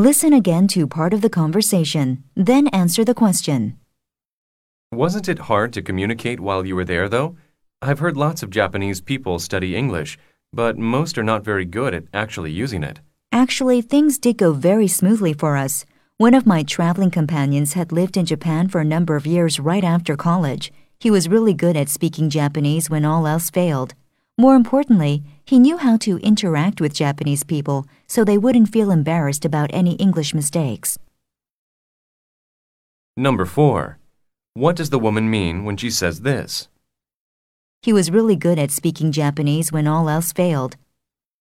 Listen again to part of the conversation, then answer the question. Wasn't it hard to communicate while you were there, though? I've heard lots of Japanese people study English, but most are not very good at actually using it. Actually, things did go very smoothly for us. One of my traveling companions had lived in Japan for a number of years right after college. He was really good at speaking Japanese when all else failed. More importantly, he knew how to interact with Japanese people so they wouldn't feel embarrassed about any English mistakes. Number 4. What does the woman mean when she says this? He was really good at speaking Japanese when all else failed.